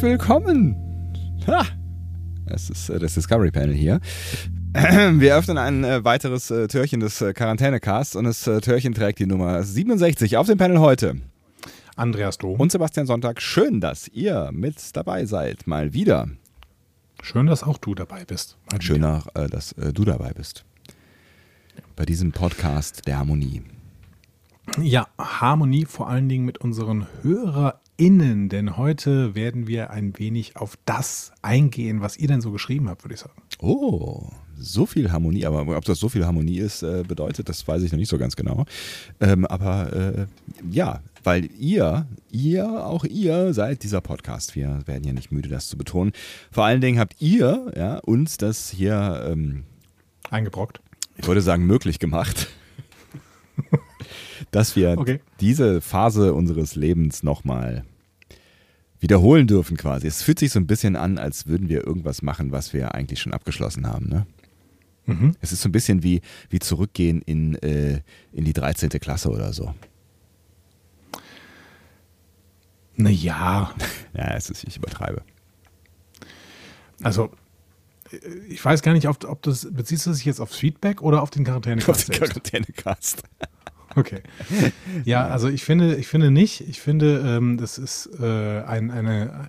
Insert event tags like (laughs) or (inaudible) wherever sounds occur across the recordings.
Herzlich willkommen. Ha, das ist äh, das Discovery Panel hier. (clears throat) Wir öffnen ein äh, weiteres äh, Türchen des äh, Quarantänecasts und das äh, Türchen trägt die Nummer 67 auf dem Panel heute. Andreas Dom. Und Sebastian Sonntag. Schön, dass ihr mit dabei seid. Mal wieder. Schön, dass auch du dabei bist. Mal Schöner, äh, dass du dabei bist. Bei diesem Podcast der Harmonie. Ja, Harmonie vor allen Dingen mit unseren HörerInnen, denn heute werden wir ein wenig auf das eingehen, was ihr denn so geschrieben habt, würde ich sagen. Oh, so viel Harmonie, aber ob das so viel Harmonie ist, äh, bedeutet, das weiß ich noch nicht so ganz genau. Ähm, aber äh, ja, weil ihr, ihr, auch ihr seid dieser Podcast. Wir werden ja nicht müde, das zu betonen. Vor allen Dingen habt ihr ja, uns das hier, ähm, Eingebrockt. ich würde sagen, möglich gemacht. (laughs) dass wir Okay. diese Phase unseres Lebens nochmal wiederholen dürfen quasi. Es fühlt sich so ein bisschen an, als würden wir irgendwas machen, was wir eigentlich schon abgeschlossen haben. Ne? Mhm. Es ist so ein bisschen wie, wie zurückgehen in, äh, in die 13. Klasse oder so. Naja, (laughs) Ja, es ist, ich übertreibe. also ich weiß gar nicht, ob, ob das, beziehst du dich jetzt aufs Feedback oder auf den quarantäne Auf den Quarantänecast. Okay. Ja, also ich finde, ich finde nicht. Ich finde, ähm, das ist äh, ein, eine.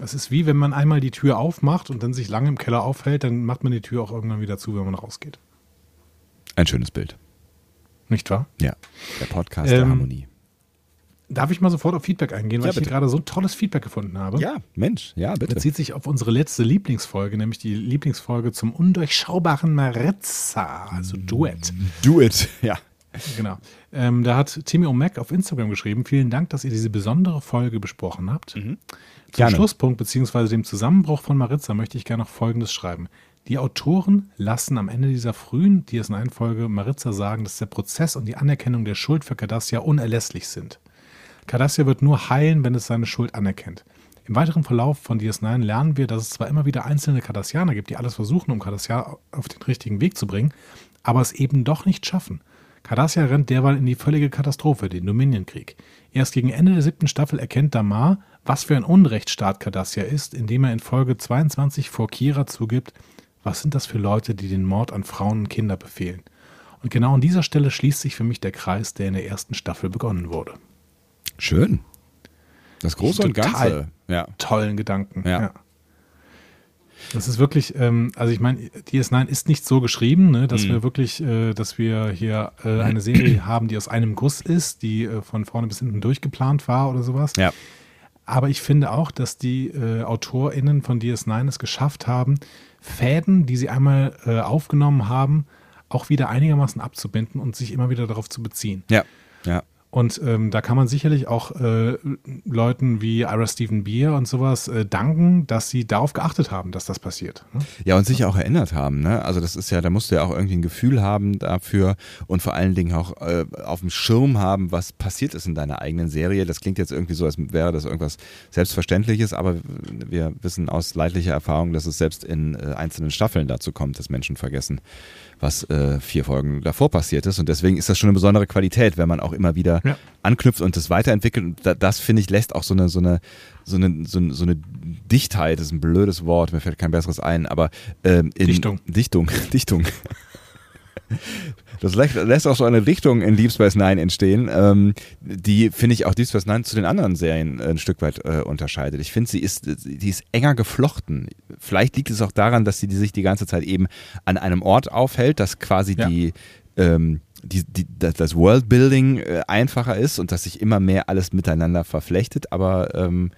Es ist wie wenn man einmal die Tür aufmacht und dann sich lange im Keller aufhält, dann macht man die Tür auch irgendwann wieder zu, wenn man rausgeht. Ein schönes Bild. Nicht wahr? Ja, der Podcast der Ähm, Harmonie. Darf ich mal sofort auf Feedback eingehen, weil Ja, ich hier gerade so ein tolles Feedback gefunden habe? Ja, Mensch, ja, bitte. Bezieht sich auf unsere letzte Lieblingsfolge, nämlich die Lieblingsfolge zum undurchschaubaren Maritza, also Duett. Do it. (laughs) Ja. Genau. Ähm, da hat Timmy O'Mac auf Instagram geschrieben, vielen Dank, dass ihr diese besondere Folge besprochen habt. Zum Gerne. Schlusspunkt bzw. dem Zusammenbruch von Maritza möchte ich gerne noch Folgendes schreiben. Die Autoren lassen am Ende dieser frühen DS9-Folge Maritza sagen, dass der Prozess und die Anerkennung der Schuld für Cardassia unerlässlich sind. Cardassia wird nur heilen, wenn es seine Schuld anerkennt. Im weiteren Verlauf von DS9 lernen wir, dass es zwar immer wieder einzelne Cardassianer gibt, die alles versuchen, um Cardassia auf den richtigen Weg zu bringen, aber es eben doch nicht schaffen. Cardassia rennt derweil in die völlige Katastrophe, den Dominion-Krieg. Erst gegen Ende der siebten Staffel erkennt Damar, was für ein Unrechtsstaat Cardassia ist, indem er in Folge 22 vor Kira zugibt, was sind das für Leute, die den Mord an Frauen und Kinder befehlen. Und genau an dieser Stelle schließt sich für mich der Kreis, der in der ersten Staffel begonnen wurde. Schön. Das Große und. Ganze. Ja. Tollen Gedanken. Ja. Das ist wirklich, ähm, also ich meine, DS9 ist nicht so geschrieben, ne, dass Mhm. wir wirklich, äh, dass wir hier äh, eine Serie (clears throat) haben, die aus einem Guss ist, die äh, von vorne bis hinten durchgeplant war oder sowas. Ja. Aber ich finde auch, dass die äh, AutorInnen von DS9 es geschafft haben, Fäden, die sie einmal äh, aufgenommen haben, auch wieder einigermaßen abzubinden und sich immer wieder darauf zu beziehen. Ja. Ja. Und ähm, da kann man sicherlich auch äh, Leuten wie Ira Stephen Beer und sowas äh, danken, dass sie darauf geachtet haben, dass das passiert. ne? Ja, und sich auch erinnert haben, ne? Also das ist ja, da musst du ja auch irgendwie ein Gefühl haben dafür und vor allen Dingen auch äh, auf dem Schirm haben, was passiert ist in deiner eigenen Serie. Das klingt jetzt irgendwie so, als wäre das irgendwas Selbstverständliches, aber wir wissen aus leidlicher Erfahrung, dass es selbst in äh, einzelnen Staffeln dazu kommt, dass Menschen vergessen, was äh, vier Folgen davor passiert ist. Und deswegen ist das schon eine besondere Qualität, wenn man auch immer wieder Ja. anknüpft und das weiterentwickelt. Und da, das, finde ich, lässt auch so eine, so eine, so eine, so eine, so eine Dichtheit, das ist ein blödes Wort, mir fällt kein besseres ein, aber ähm, in Dichtung. Dichtung, (laughs) Dichtung. Das lässt, auch so eine Dichtung in Deep Space Nine entstehen, ähm, die, finde ich, auch Deep Space Nine zu den anderen Serien äh, ein Stück weit äh, unterscheidet. Ich finde, sie ist, die ist enger geflochten. Vielleicht liegt es auch daran, dass sie die sich die ganze Zeit eben an einem Ort aufhält, dass quasi Ja. die, ähm, die, die, das, das Worldbuilding äh, einfacher ist und dass sich immer mehr alles miteinander verflechtet, aber ähm,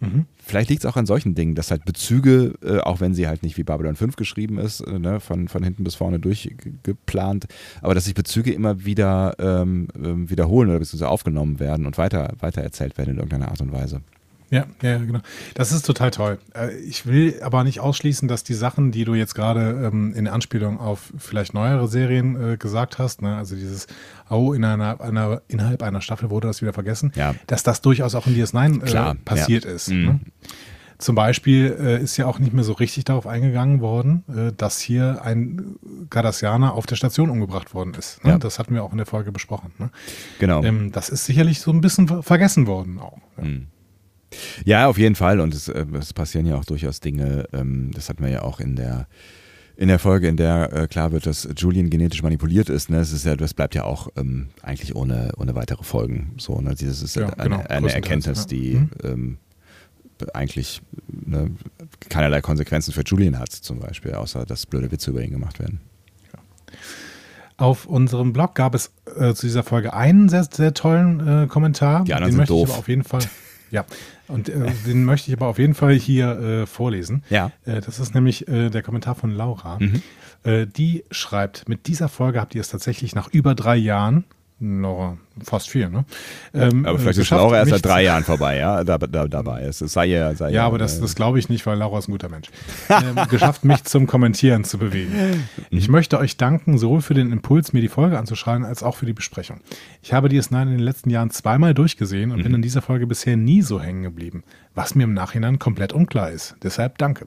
Mhm. Vielleicht liegt es auch an solchen Dingen, dass halt Bezüge, äh, auch wenn sie halt nicht wie Babylon 5 geschrieben ist, äh, ne, von, von hinten bis vorne durchgeplant, aber dass sich Bezüge immer wieder ähm, ähm, wiederholen oder beziehungsweise aufgenommen werden und weiter, weiter erzählt werden in irgendeiner Art und Weise. Ja, ja, genau. Das ist total toll. Äh, ich will aber nicht ausschließen, dass die Sachen, die du jetzt gerade ähm, in Anspielung auf vielleicht neuere Serien äh, gesagt hast, ne, also dieses, oh, in einer, einer, innerhalb einer Staffel wurde das wieder vergessen, Ja. dass das durchaus auch in DS9 Klar, äh, passiert ja. ist. Mhm. Ne? Zum Beispiel äh, ist ja auch nicht mehr so richtig darauf eingegangen worden, äh, dass hier ein Cardassianer auf der Station umgebracht worden ist. Ne? Ja. Das hatten wir auch in der Folge besprochen. Ne? Genau. Ähm, das ist sicherlich so ein bisschen ver- vergessen worden auch. Ja. Mhm. Ja, auf jeden Fall. Und es, äh, es passieren ja auch durchaus Dinge. Ähm, das hatten wir ja auch in der in der Folge, in der äh, klar wird, dass Julian genetisch manipuliert ist. Ne? Das ist ja, das bleibt ja auch ähm, eigentlich ohne ohne weitere Folgen. So, ne? Das ist Ja, eine, genau, eine Erkenntnis, ja. die Mhm. ähm, eigentlich ne, keinerlei Konsequenzen für Julian hat, zum Beispiel, außer dass blöde Witze über ihn gemacht werden. Auf unserem Blog gab es äh, zu dieser Folge einen sehr, sehr tollen äh, Kommentar. Die anderen den sind möchte doof. ich aber auf jeden Fall. (laughs) Ja, und äh, den möchte ich aber auf jeden Fall hier äh, vorlesen. Ja. Äh, das ist nämlich äh, der Kommentar von Laura. Mhm. Äh, die schreibt: Mit dieser Folge habt ihr es tatsächlich nach über drei Jahren, Laura, fast vier, ne? Ähm, Aber vielleicht äh, ist Laura erst seit drei Jahren vorbei, ja, da, da, dabei. Es sei ja, sei Ja, aber das, äh, das glaube ich nicht, weil Laura ist ein guter Mensch. (laughs) Ähm, geschafft, mich zum Kommentieren zu bewegen. Ich möchte euch danken, sowohl für den Impuls, mir die Folge anzuschauen, als auch für die Besprechung. Ich habe DS9 in den letzten Jahren zweimal durchgesehen und bin in dieser Folge bisher nie so hängen geblieben, was mir im Nachhinein komplett unklar ist. Deshalb danke.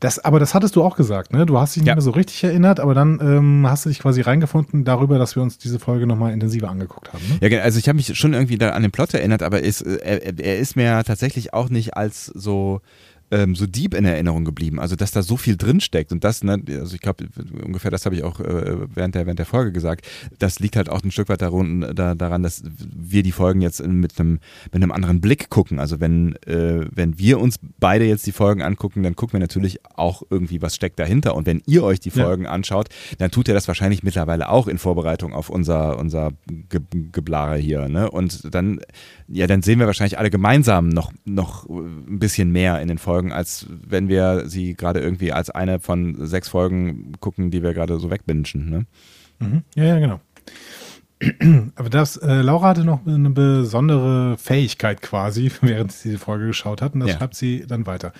Das, aber das hattest du auch gesagt, ne? Du hast dich nicht Ja. mehr so richtig erinnert, aber dann ähm, hast du dich quasi reingefunden darüber, dass wir uns diese Folge nochmal intensiver angeguckt haben. Ne? Ja, genau. also ich habe mich schon irgendwie da an den Plot erinnert, aber ist, äh, er, er ist mir tatsächlich auch nicht als so ähm, so deep in Erinnerung geblieben. Also dass da so viel drinsteckt und das, ne, also ich glaube ungefähr das habe ich auch äh, während der während der Folge gesagt. Das liegt halt auch ein Stück weit daran, da, daran, dass wir die Folgen jetzt mit einem mit einem anderen Blick gucken. Also wenn äh, wenn wir uns beide jetzt die Folgen angucken, dann gucken wir natürlich auch irgendwie was steckt dahinter. Und wenn ihr euch die Ja. Folgen anschaut, dann tut ihr das wahrscheinlich mittlerweile auch in Vorbereitung auf unser unser Ge Geblare hier. Ne? Und dann ja, dann sehen wir wahrscheinlich alle gemeinsam noch noch ein bisschen mehr in den Folgen, als wenn wir sie gerade irgendwie als eine von sechs Folgen gucken, die wir gerade so wegbingen. Ne? Mhm. Ja, ja, genau. (clears throat) Aber das, äh, Laura hatte noch eine besondere Fähigkeit quasi, (laughs) während sie die Folge geschaut hat, und das Ja. schreibt sie dann weiter.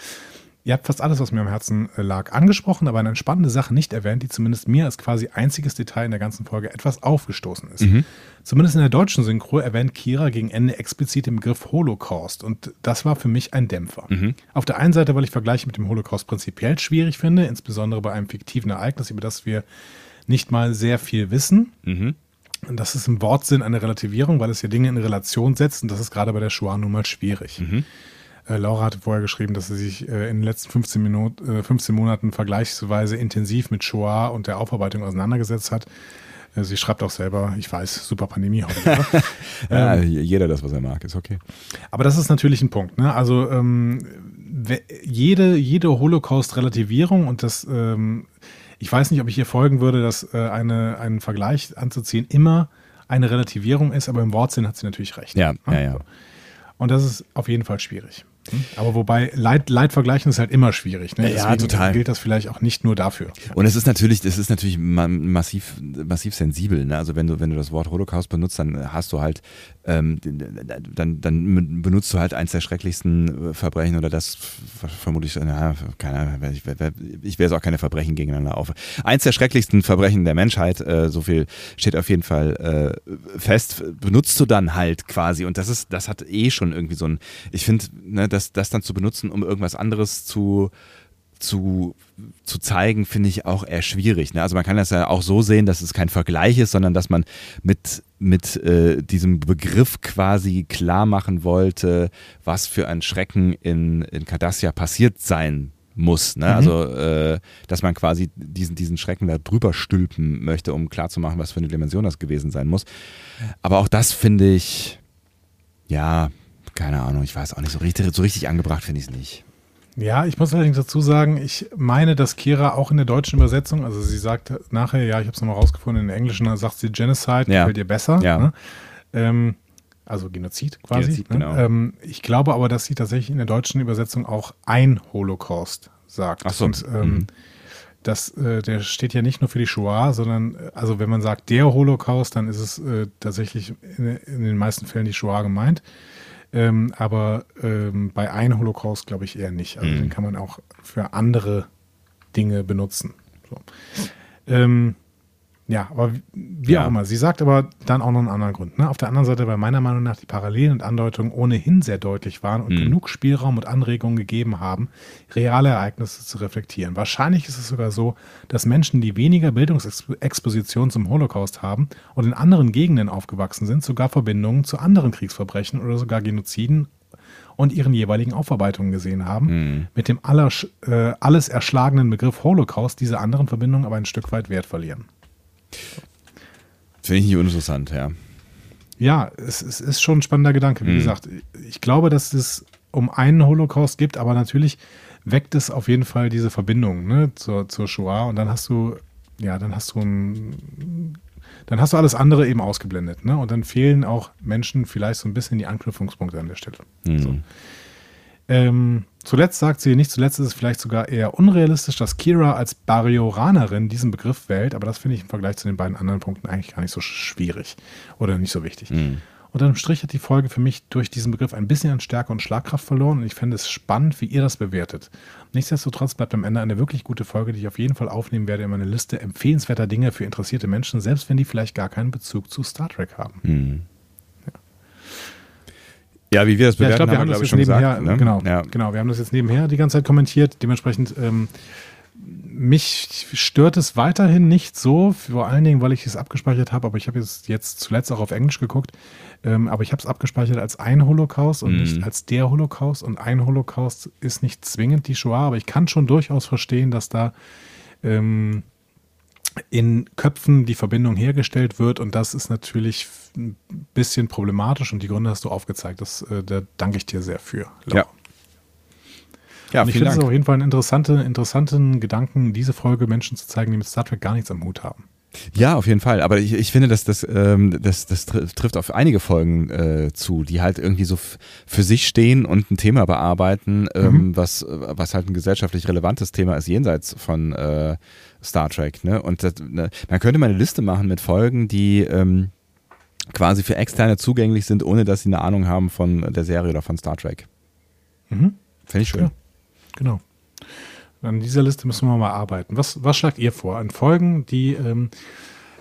Ihr habt fast alles, was mir am Herzen äh, lag, angesprochen, aber eine spannende Sache nicht erwähnt, die zumindest mir als quasi einziges Detail in der ganzen Folge etwas aufgestoßen ist. Zumindest in der deutschen Synchro erwähnt Kira gegen Ende explizit den Begriff Holocaust und das war für mich ein Dämpfer. Auf der einen Seite, weil ich Vergleiche mit dem Holocaust prinzipiell schwierig finde, insbesondere bei einem fiktiven Ereignis, über das wir nicht mal sehr viel wissen. Und Das ist im Wortsinn eine Relativierung, weil es ja Dinge in Relation setzt und das ist gerade bei der Shoah nun mal schwierig. Äh, Laura hatte vorher geschrieben, dass sie sich äh, in den letzten 15, Minuten, äh, 15 Monaten vergleichsweise intensiv mit Shoah und der Aufarbeitung auseinandergesetzt hat. Äh, sie schreibt auch selber, ich weiß, super Pandemie heute. (laughs) Ja, jeder das, was er mag, ist okay. Aber das ist natürlich ein Punkt. Ne? Also ähm, jede, jede Holocaust-Relativierung und das, ähm, ich weiß nicht, ob ich hier folgen würde, dass äh, eine, einen Vergleich anzuziehen immer eine Relativierung ist, aber im Wortsinn hat sie natürlich recht. Ja, Ne? ja, ja. Und das ist auf jeden Fall schwierig. Aber wobei Leid, Leid vergleichen ist halt immer schwierig. Ne? Ja, total. gilt das vielleicht auch nicht nur dafür. Und es ist natürlich, es ist natürlich ma massiv, massiv sensibel. Ne? Also wenn du, wenn du das Wort Holocaust benutzt, dann hast du halt, ähm, dann, dann benutzt du halt eins der schrecklichsten Verbrechen oder das vermutlich, na, keine Ahnung, ich, ich wäre auch keine Verbrechen gegeneinander auf. Eins der schrecklichsten Verbrechen der Menschheit, äh, so viel steht auf jeden Fall äh, fest, benutzt du dann halt quasi. Und das ist, das hat eh schon irgendwie so ein, ich finde, ne, das, das dann zu benutzen, um irgendwas anderes zu zu, zu zeigen, finde ich auch eher schwierig. Ne? Also man kann das ja auch so sehen, dass es kein Vergleich ist, sondern dass man mit, mit äh, diesem Begriff quasi klar machen wollte, was für ein Schrecken in, in Cardassia passiert sein muss. Ne? Also, äh, dass man quasi diesen, diesen Schrecken da drüber stülpen möchte, um klarzumachen, was für eine Dimension das gewesen sein muss. Aber auch das finde ich, ja, keine Ahnung, ich weiß auch nicht, so richtig, so richtig angebracht finde ich es nicht. Ja, ich muss allerdings dazu sagen, ich meine, dass Kira auch in der deutschen Übersetzung, also sie sagt nachher, ja, ich habe es nochmal rausgefunden, in der englischen sagt sie Genocide, Ja. gefällt ihr besser. Ja. Ne? Ähm, also Genozid quasi. Genozid, ne? genau. ähm, ich glaube aber, dass sie tatsächlich in der deutschen Übersetzung auch ein Holocaust sagt. Ach so. Und ähm, Mhm. das, äh, der steht ja nicht nur für die Shoah, sondern äh, also wenn man sagt der Holocaust, dann ist es äh, tatsächlich in, in den meisten Fällen die Shoah gemeint. Ähm, aber ähm, bei einem Holocaust glaube ich eher nicht. Also Mhm. den kann man auch für andere Dinge benutzen. So. Ähm, ja, aber wie- Ja. auch immer. Sie sagt aber dann auch noch einen anderen Grund. Ne? Auf der anderen Seite, weil meiner Meinung nach die Parallelen und Andeutungen ohnehin sehr deutlich waren und Mhm. genug Spielraum und Anregungen gegeben haben, reale Ereignisse zu reflektieren. Wahrscheinlich ist es sogar so, dass Menschen, die weniger Bildungsexposition zum Holocaust haben und in anderen Gegenden aufgewachsen sind, sogar Verbindungen zu anderen Kriegsverbrechen oder sogar Genoziden und ihren jeweiligen Aufarbeitungen gesehen haben. Mhm. Mit dem aller, äh, alles erschlagenen Begriff Holocaust diese anderen Verbindungen aber ein Stück weit Wert verlieren. Finde ich nicht uninteressant, ja. Ja, es, es ist schon ein spannender Gedanke. Wie Mhm. gesagt, ich glaube, dass es um einen Holocaust gibt, aber natürlich weckt es auf jeden Fall diese Verbindung ne, zur, zur Shoah und dann hast du, ja, dann hast du ein, dann hast du alles andere eben ausgeblendet, ne? Und dann fehlen auch Menschen vielleicht so ein bisschen die Anknüpfungspunkte an der Stelle. Mhm. So. Ähm, zuletzt sagt sie, nicht zuletzt ist es vielleicht sogar eher unrealistisch, dass Kira als Barrioranerin diesen Begriff wählt, aber das finde ich im Vergleich zu den beiden anderen Punkten eigentlich gar nicht so schwierig oder nicht so wichtig. Mhm. Und dann Strich hat die Folge für mich durch diesen Begriff ein bisschen an Stärke und Schlagkraft verloren und ich fände es spannend, wie ihr das bewertet. Nichtsdestotrotz bleibt am Ende eine wirklich gute Folge, die ich auf jeden Fall aufnehmen werde in meine Liste empfehlenswerter Dinge für interessierte Menschen, selbst wenn die vielleicht gar keinen Bezug zu Star Trek haben. Mhm. Ja, wie wir das Ja, bewerten, ich glaube, wir haben wir, das glaube ich, jetzt schon nebenher, gesagt. Ne? genau, Ja. genau, wir haben das jetzt nebenher die ganze Zeit kommentiert. Dementsprechend ähm, mich stört es weiterhin nicht so, vor allen Dingen, weil ich es abgespeichert habe, aber ich habe es jetzt zuletzt auch auf Englisch geguckt, ähm, aber ich habe es abgespeichert als ein Holocaust und Mhm. nicht als der Holocaust und ein Holocaust ist nicht zwingend die Shoah, aber ich kann schon durchaus verstehen, dass da ähm, in Köpfen die Verbindung hergestellt wird und das ist natürlich ein bisschen problematisch und die Gründe hast du aufgezeigt. Das, äh, da danke ich dir sehr für. Laura. Ja. Ja, und ich finde es auf jeden Fall einen interessante, interessanten Gedanken, diese Folge Menschen zu zeigen, die mit Star Trek gar nichts am Hut haben. Ja, auf jeden Fall. Aber ich, ich finde, dass das, ähm, das, das tr- trifft auf einige Folgen äh, zu, die halt irgendwie so für sich stehen und ein Thema bearbeiten, ähm, was, was halt ein gesellschaftlich relevantes Thema ist, jenseits von äh, Star Trek. Ne? Und das, ne, man könnte mal eine Liste machen mit Folgen, die ähm, quasi für Externe zugänglich sind, ohne dass sie eine Ahnung haben von der Serie oder von Star Trek. Mhm. Finde ich schön. Ja. Genau. An dieser Liste müssen wir mal arbeiten. Was, was schlagt ihr vor? An Folgen, die ähm,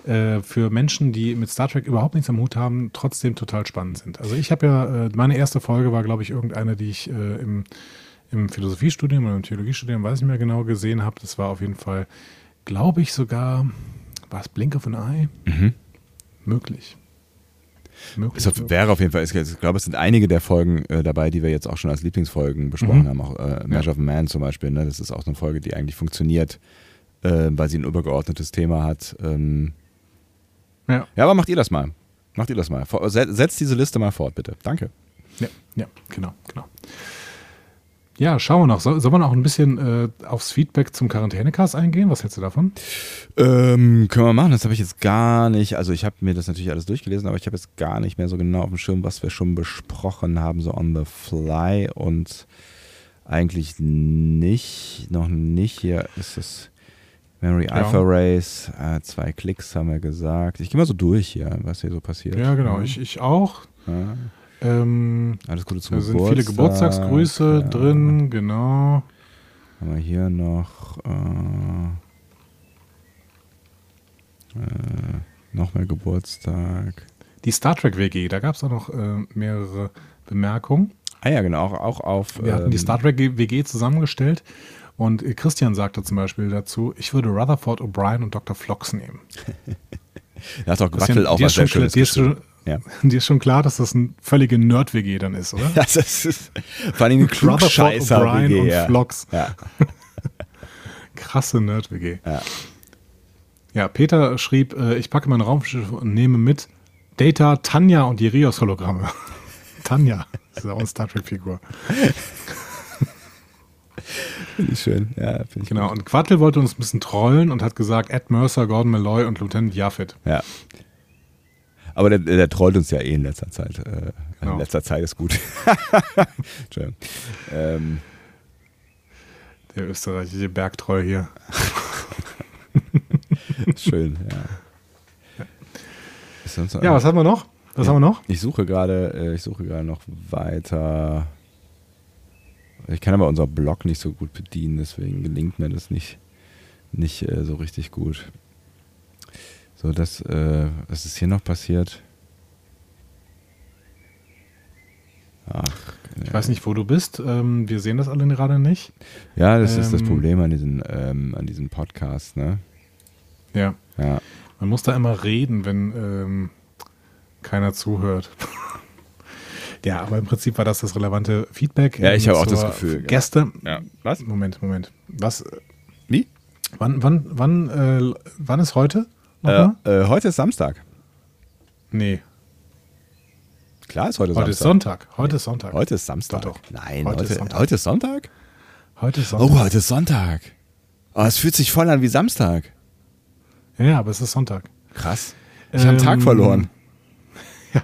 äh, für Menschen, die mit Star Trek überhaupt nichts am Hut haben, trotzdem total spannend sind. Also ich habe ja, äh, meine erste Folge war, glaube ich, irgendeine, die ich äh, im, im Philosophiestudium oder im Theologiestudium, weiß ich nicht mehr genau, gesehen habe. Das war auf jeden Fall, glaube ich sogar, war es Blink of an Eye? Mhm. Möglich. Möglich. Es wäre auf jeden Fall, ich glaube, es sind einige der Folgen äh, dabei, die wir jetzt auch schon als Lieblingsfolgen besprochen Mhm. haben. Auch äh, Measure of Man zum Beispiel. Ne? Das ist auch so eine Folge, die eigentlich funktioniert, äh, weil sie ein übergeordnetes Thema hat. Ähm, ja. ja, aber macht ihr das mal. Macht ihr das mal. Setzt diese Liste mal fort, bitte. Danke. Ja, ja, genau, genau. Ja, schauen wir noch. Soll, soll man auch ein bisschen äh, aufs Feedback zum Quarantänecast eingehen? Was hältst du davon? Ähm, können wir machen. Das habe ich jetzt gar nicht. Also ich habe mir das natürlich alles durchgelesen, aber ich habe jetzt gar nicht mehr so genau auf dem Schirm, was wir schon besprochen haben, so on the fly und eigentlich nicht, noch nicht. Hier ist es Memory Ja. Alpha Race, äh, zwei Klicks haben wir gesagt. Ich gehe mal so durch hier, was hier so passiert. Ja, genau. Ich, ich auch. Ja. Ähm, Alles Gute zum da sind Geburtstag. viele Geburtstagsgrüße ja. drin, genau. Haben wir hier noch äh, äh, noch mehr Geburtstag. Die Star Trek WG, da gab es auch noch äh, mehrere Bemerkungen. Ah ja, genau, auch, auch auf. Wir hatten die ähm, Star Trek WG zusammengestellt und äh, Christian sagte zum Beispiel dazu, ich würde Rutherford O'Brien und Dr. Flox nehmen. Da (laughs) hat auch Wattel auch was sehr Schönes dir, Ja. (laughs) dir ist schon klar, dass das ein völlige Nerd-WG dann ist, oder? (laughs) Das ist vor allem ein Rutherford Klugscheißer O'Brien WG, und ja. Flox. Ja. (laughs) Krasse Nerd-WG. Ja. Ja, Peter schrieb, äh, ich packe mein Raumschiff und nehme mit Data, Tanja und die Rios-Hologramme. Tanja, das ist auch eine Star Trek-Figur. Finde ich schön. Ja, finde ich Genau, gut. und Quattel wollte uns ein bisschen trollen und hat gesagt, Ed Mercer, Gordon Malloy und Lieutenant Jaffet. Ja. Aber der, der trollt uns ja eh in letzter Zeit. Äh, Genau. In letzter Zeit ist gut. (laughs) Ähm, Der österreichische Bergtroll hier. (laughs) schön, ja. Noch Ja, was haben wir noch? Was haben wir noch? Ich suche gerade, äh, ich suche gerade noch weiter. Ich kann aber unser Blog nicht so gut bedienen, deswegen gelingt mir das nicht, nicht äh, so richtig gut. So, das, äh, was ist hier noch passiert? Ach, ich weiß nicht, wo du bist. Ähm, wir sehen das alle gerade nicht. Ja, das ähm, ist das ähm, Problem an diesen, ähm, an diesen Podcasts, ne? Ja. ja. Man muss da immer reden, wenn ähm, keiner zuhört. (laughs) ja, aber im Prinzip war das das relevante Feedback. Ja, ich habe auch das Gefühl. Gäste. Ja. Was? Moment, Moment. Was? Wie? Wann, wann, wann, äh, wann ist heute? Äh, äh, heute ist Samstag. Nee. Klar ist heute, heute Samstag. Heute ist Sonntag. Heute ist Samstag. Doch, doch. Nein, heute, heute, ist Sonntag. heute ist Sonntag? Heute ist Sonntag. Oh, heute ist Sonntag. Oh, es fühlt sich voll an wie Samstag. Ja, aber es ist Sonntag. Krass. Ich ähm, habe einen Tag verloren. (laughs) Ja.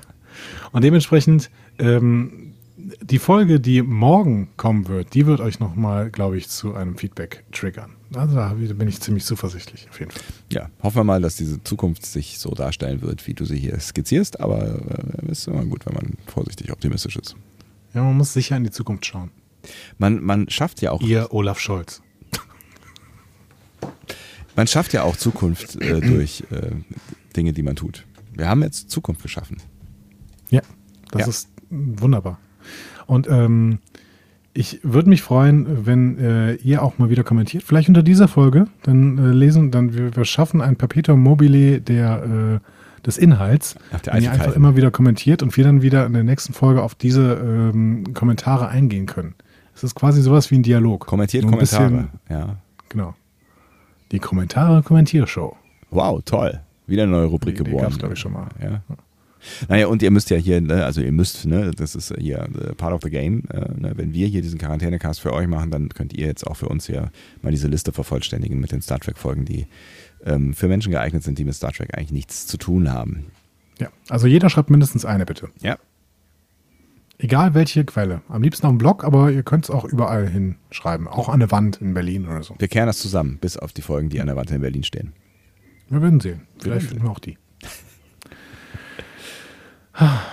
Und dementsprechend, ähm, die Folge, die morgen kommen wird, die wird euch nochmal, glaube ich, zu einem Feedback triggern. Also da bin ich ziemlich zuversichtlich, auf jeden Fall. Ja, hoffen wir mal, dass diese Zukunft sich so darstellen wird, wie du sie hier skizzierst, aber es äh, ist immer gut, wenn man vorsichtig optimistisch ist. Ja, man muss sicher in die Zukunft schauen. Man, man schafft ja auch. Ihr Olaf Scholz. Man schafft ja auch Zukunft äh, (clears throat) durch äh, Dinge, die man tut. Wir haben jetzt Zukunft geschaffen. Ja, das ja. ist wunderbar. Und ähm, ich würde mich freuen, wenn äh, ihr auch mal wieder kommentiert. Vielleicht unter dieser Folge. Dann äh, lesen, dann wir, wir, schaffen ein Perpetuum mobile der, äh, des Inhalts. wenn ihr einfach immer wieder kommentiert und wir dann wieder in der nächsten Folge auf diese ähm, Kommentare eingehen können. Es ist quasi sowas wie ein Dialog. Kommentiert ein Kommentare. Bisschen, ja. Genau. Die Kommentare-Kommentiershow. Wow, toll. Wieder eine neue Rubrik die, die geboren. glaube ich, schon mal. Ja. Naja, und ihr müsst ja hier, ne, also ihr müsst, ne, das ist hier äh, part of the game. Äh, ne, wenn wir hier diesen Quarantänecast für euch machen, dann könnt ihr jetzt auch für uns hier mal diese Liste vervollständigen mit den Star Trek-Folgen, die ähm, für Menschen geeignet sind, die mit Star Trek eigentlich nichts zu tun haben. Ja, also jeder schreibt mindestens eine, bitte. Ja. Egal welche Quelle. Am liebsten auf dem Blog, aber ihr könnt es auch überall hinschreiben. Auch an der Wand in Berlin oder so. Wir kehren das zusammen, bis auf die Folgen, die an der Wand in Berlin stehen. Wir werden sehen. Vielleicht finden wir auch die.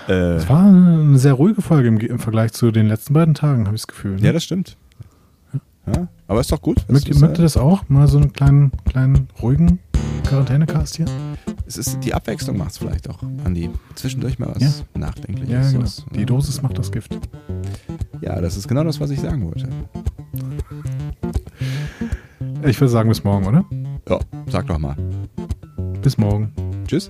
Äh. Es war eine sehr ruhige Folge im, im Vergleich zu den letzten beiden Tagen, habe ich das Gefühl. Ne? Ja, das stimmt. Ja, aber ist doch gut. Mögt, ihr, mögt ihr das auch? Mal so einen kleinen, kleinen ruhigen Quarantänecast hier? Es ist, die Abwechslung macht es vielleicht auch. Andi, zwischendurch mal was ja. Nachdenkliches. Ja, genau. Was, die Dosis macht das Gift. Ja, das ist genau das, was ich sagen wollte. Ich würde sagen, bis morgen, oder? Ja, sag doch mal. Bis morgen. Tschüss.